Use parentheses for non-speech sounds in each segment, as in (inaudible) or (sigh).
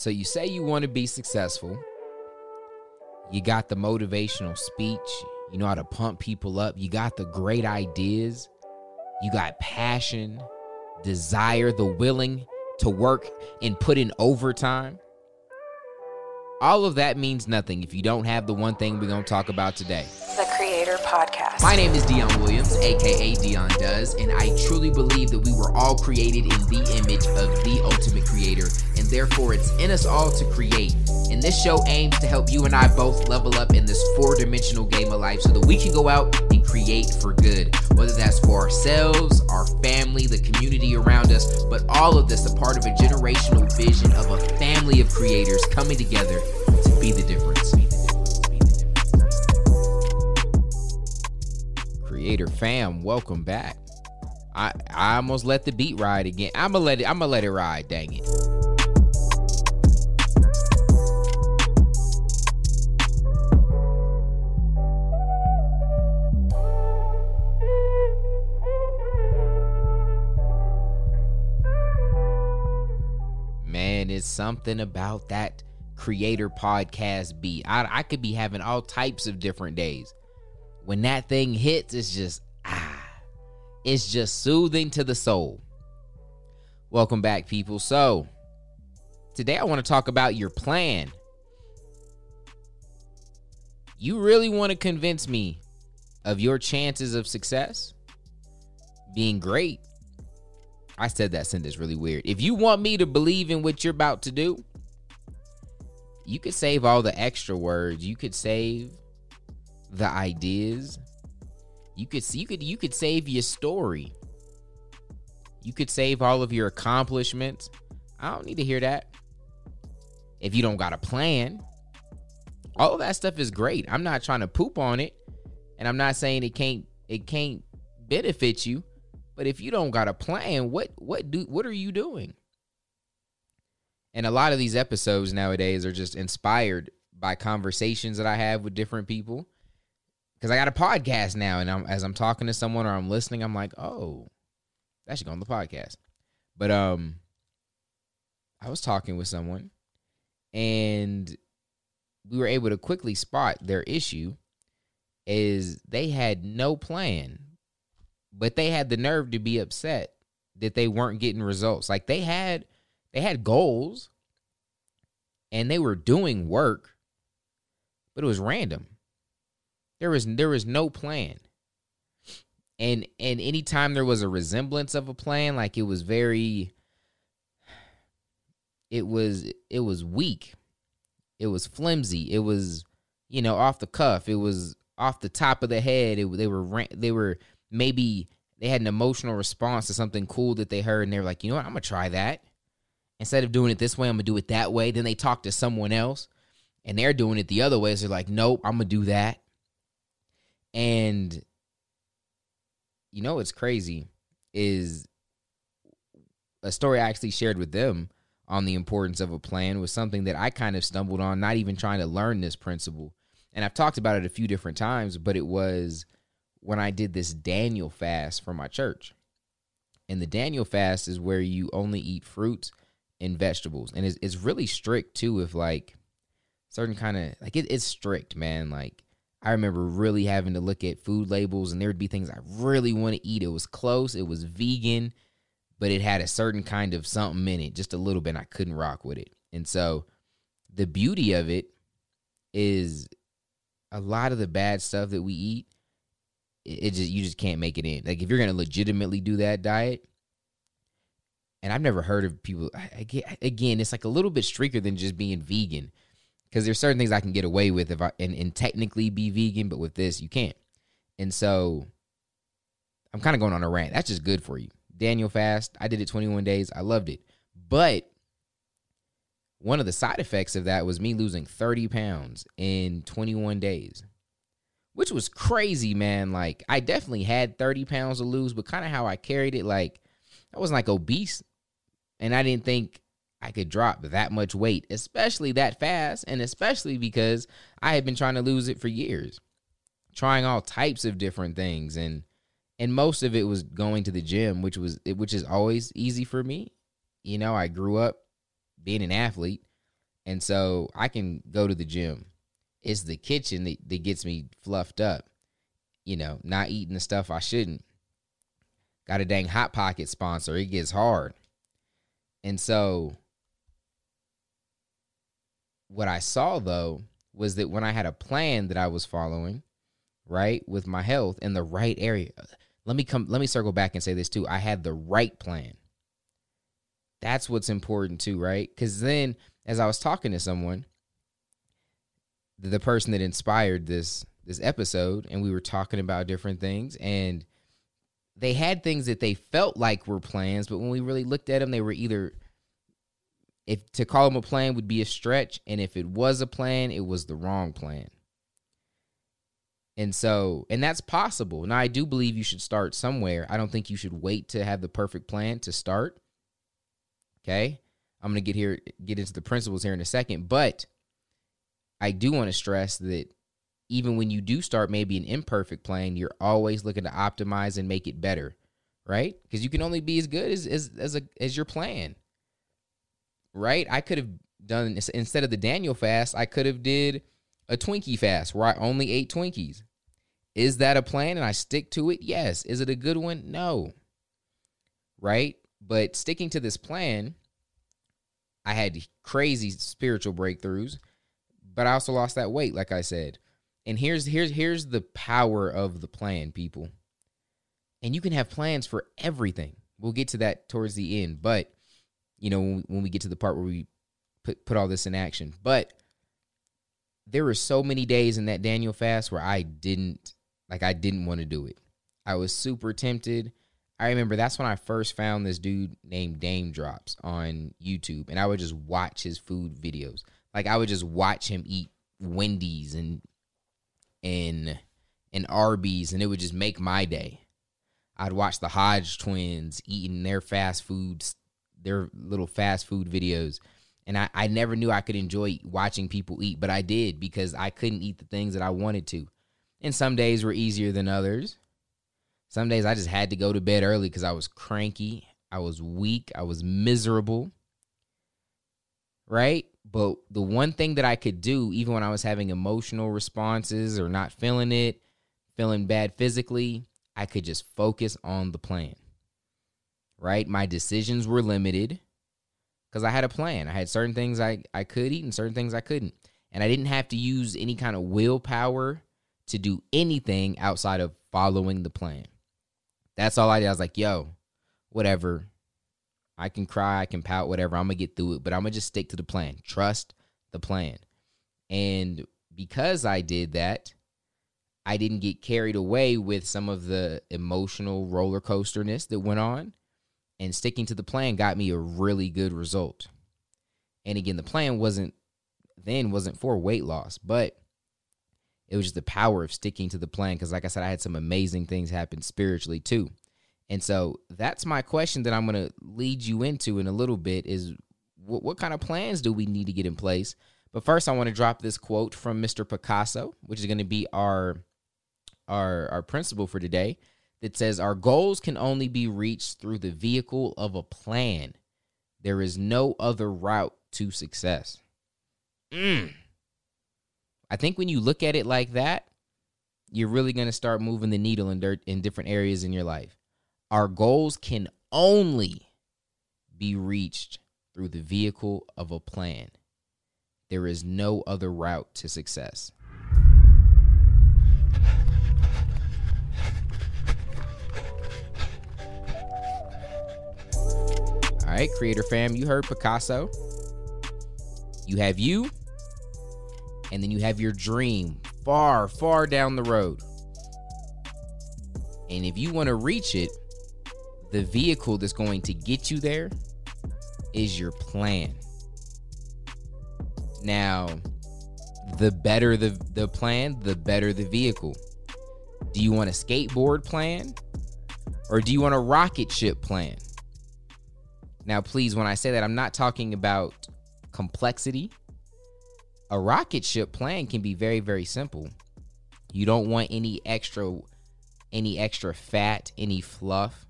So you say you want to be successful. You got the motivational speech. You know how to pump people up. You got the great ideas. You got passion, desire, the willing to work and put in overtime. All of that means nothing if you don't have the one thing we're going to talk about today. Podcast. My name is Dion Williams, aka Dion Does, and I truly believe that we were all created in the image of the ultimate creator, and therefore it's in us all to create. And this show aims to help you and I both level up in this four dimensional game of life so that we can go out and create for good, whether that's for ourselves, our family, the community around us, but all of this a part of a generational vision of a family of creators coming together fam, welcome back. I I almost let the beat ride again. I'ma let it. I'ma let it ride. Dang it. Man, it's something about that creator podcast beat. I, I could be having all types of different days. When that thing hits, it's just it's just soothing to the soul. Welcome back, people. So, today I want to talk about your plan. You really want to convince me of your chances of success being great? I said that sentence really weird. If you want me to believe in what you're about to do, you could save all the extra words. You could save the ideas. You could you could you could save your story. You could save all of your accomplishments. I don't need to hear that. If you don't got a plan, all of that stuff is great. I'm not trying to poop on it, and I'm not saying it can't it can't benefit you. But if you don't got a plan, what what do what are you doing? And a lot of these episodes nowadays are just inspired by conversations that I have with different people. Because I got a podcast now, and I'm, as I'm talking to someone or I'm listening, I'm like, oh, that should go on the podcast. But um, I was talking with someone, and we were able to quickly spot their issue is they had no plan, but they had the nerve to be upset that they weren't getting results. Like they had they had goals and they were doing work, but it was random. There was there was no plan. And and anytime there was a resemblance of a plan, like it was very it was it was weak. It was flimsy. It was, you know, off the cuff. It was off the top of the head. It, they were they were maybe they had an emotional response to something cool that they heard and they were like, "You know what? I'm to try that." Instead of doing it this way, I'm to do it that way. Then they talk to someone else and they're doing it the other way. So they're like, "Nope, I'm to do that." And you know what's crazy is a story I actually shared with them on the importance of a plan was something that I kind of stumbled on, not even trying to learn this principle. And I've talked about it a few different times, but it was when I did this Daniel fast for my church. And the Daniel fast is where you only eat fruits and vegetables. And it's, it's really strict too, with like certain kind of, like it, it's strict, man. Like I remember really having to look at food labels and there would be things I really want to eat. It was close, it was vegan, but it had a certain kind of something in it, just a little bit. and I couldn't rock with it. And so the beauty of it is a lot of the bad stuff that we eat, it just you just can't make it in. Like if you're gonna legitimately do that diet, and I've never heard of people again, it's like a little bit stricter than just being vegan. Because there's certain things I can get away with if I and, and technically be vegan, but with this you can't. And so I'm kind of going on a rant. That's just good for you. Daniel fast. I did it 21 days. I loved it. But one of the side effects of that was me losing 30 pounds in 21 days, which was crazy, man. Like, I definitely had 30 pounds to lose, but kind of how I carried it, like, I wasn't like obese. And I didn't think I could drop that much weight, especially that fast, and especially because I had been trying to lose it for years, trying all types of different things. And and most of it was going to the gym, which was which is always easy for me. You know, I grew up being an athlete, And so I can go to the gym. It's the kitchen that, that gets me fluffed up. You know, not eating the stuff I shouldn't. Got a dang Hot Pocket sponsor. It gets hard. And so what I saw though was that when I had a plan that I was following, right, with my health in the right area. Let me come let me circle back and say this too. I had the right plan. That's what's important too, right? Cuz then as I was talking to someone, the person that inspired this this episode and we were talking about different things and they had things that they felt like were plans, but when we really looked at them, they were either if to call them a plan would be a stretch, and if it was a plan, it was the wrong plan. And so, and that's possible. Now, I do believe you should start somewhere. I don't think you should wait to have the perfect plan to start. Okay. I'm going to get here, get into the principles here in a second, but I do want to stress that even when you do start maybe an imperfect plan, you're always looking to optimize and make it better, right? Because you can only be as good as as as, a, as your plan, right? I could have done instead of the Daniel fast, I could have did a Twinkie fast where I only ate Twinkies. Is that a plan and I stick to it? Yes. Is it a good one? No. Right? But sticking to this plan, I had crazy spiritual breakthroughs, but I also lost that weight, like I said. And here's here's here's the power of the plan, people. And you can have plans for everything. We'll get to that towards the end, but you know when we, when we get to the part where we put put all this in action. But there were so many days in that Daniel fast where I didn't like I didn't want to do it. I was super tempted. I remember that's when I first found this dude named Daym Drops on YouTube, and I would just watch his food videos. Like I would just watch him eat Wendy's and and and Arby's, and it would just make my day. I'd watch the Hodge twins eating their fast foods, their little fast food videos. And I, I never knew I could enjoy watching people eat, but I did because I couldn't eat the things that I wanted to. And some days were easier than others. Some days I just had to go to bed early because I was cranky, I was weak, I was miserable. Right? But the one thing that I could do, even when I was having emotional responses or not feeling it, feeling bad physically, I could just focus on the plan. Right? My decisions were limited because I had a plan. I had certain things I, I could eat and certain things I couldn't. And I didn't have to use any kind of willpower to do anything outside of following the plan. That's all I did. I was like, yo, whatever. I can cry, I can pout, whatever. I'm gonna get through it, but I'm gonna just stick to the plan. Trust the plan. And because I did that, I didn't get carried away with some of the emotional roller coasterness that went on. And sticking to the plan got me a really good result. And again, the plan wasn't then wasn't for weight loss, but it was just the power of sticking to the plan. Because, like I said, I had some amazing things happen spiritually too. And so that's my question that I'm going to lead you into in a little bit is what, what kind of plans do we need to get in place? But first, I want to drop this quote from Mr. Picasso, which is going to be our our our principle for today. That says our goals can only be reached through the vehicle of a plan. There is no other route to success. Mm. I think when you look at it like that, you're really going to start moving the needle in dirt in different areas in your life. Our goals can only be reached through the vehicle of a plan. There is no other route to success. All right, creator fam, you heard Picasso. You have you, and then you have your dream far, far down the road. And if you want to reach it, the vehicle that's going to get you there is your plan. Now, the better the, the plan, the better the vehicle. Do you want a skateboard plan or do you want a rocket ship plan? Now, please, when I say that, I'm not talking about complexity. A rocket ship plan can be very, very simple. You don't want any extra any extra fat, any fluff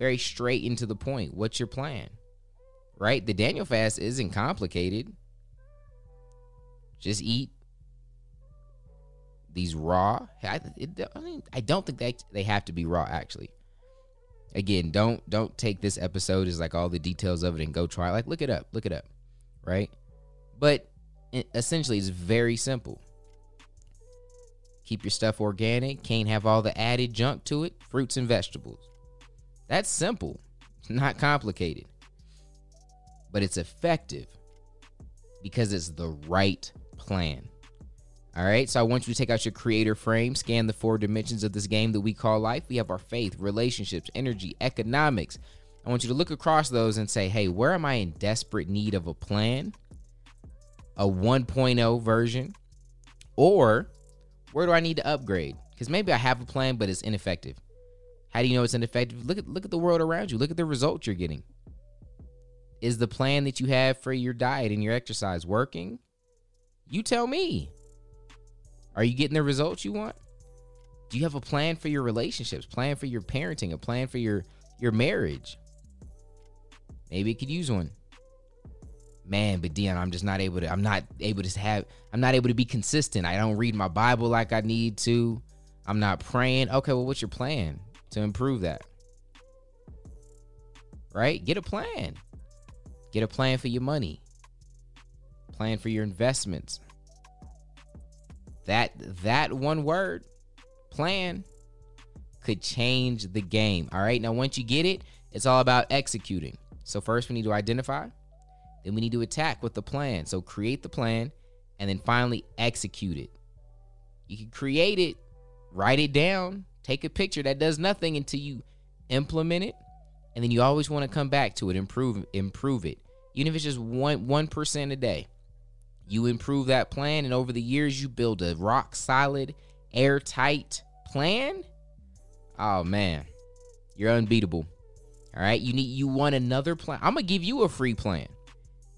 very straight into the point. What's your plan? right? The Daniel fast isn't complicated. Just eat these raw. I, it, I, mean, I don't think they they have to be raw. Actually, again, don't don't take this episode as like all the details of it and go try. Like, look it up. Look it up. Right. But essentially, it's very simple. Keep your stuff organic. Can't have all the added junk to it. Fruits and vegetables. That's simple. it's (laughs) Not complicated. But it's effective because it's the right plan. All right, so I want you to take out your creator frame, scan the four dimensions of this game that we call life. We have our faith, relationships, energy, economics. I want you to look across those and say, hey, where am I in desperate need of a plan? A 1.0 version? Or where do I need to upgrade? Because maybe I have a plan, but it's ineffective. How do you know it's ineffective? Look at look at the world around you. Look at the results you're getting. Is the plan that you have for your diet and your exercise working? You tell me. Are you getting the results you want? Do you have a plan for your relationships, plan for your parenting, a plan for your your marriage? Maybe it could use one. Man, but Dion, I'm just not able to. I'm not able to have. I'm not able to be consistent. I don't read my Bible like I need to. I'm not praying. Okay, well, what's your plan to improve that? Right? Get a plan. Get a plan for your money. Plan for your investments. That that one word, plan, could change the game. All right. Now, once you get it, it's all about executing. So first we need to identify, then we need to attack with the plan. So create the plan and then finally execute it. You can create it, write it down, take a picture that does nothing until you implement it. And then you always want to come back to it, improve improve it. Even if it's just one one percent a day. You improve that plan, and over the years, you build a rock solid, airtight plan. Oh man, you're unbeatable. All right, you need you want another plan. I'm gonna give you a free plan.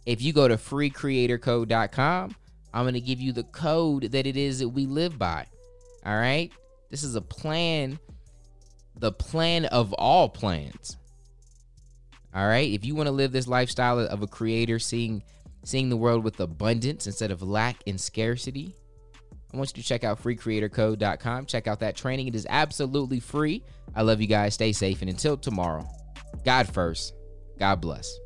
If you go to freecreatorcode.com, I'm gonna give you the code that it is that we live by. All right, this is a plan, the plan of all plans. All right, if you want to live this lifestyle of a creator, seeing seeing the world with abundance instead of lack and scarcity, I want you to check out freecreatorcode.com. Check out that training. It is absolutely free. I love you guys. Stay safe. And until tomorrow, God first. God bless.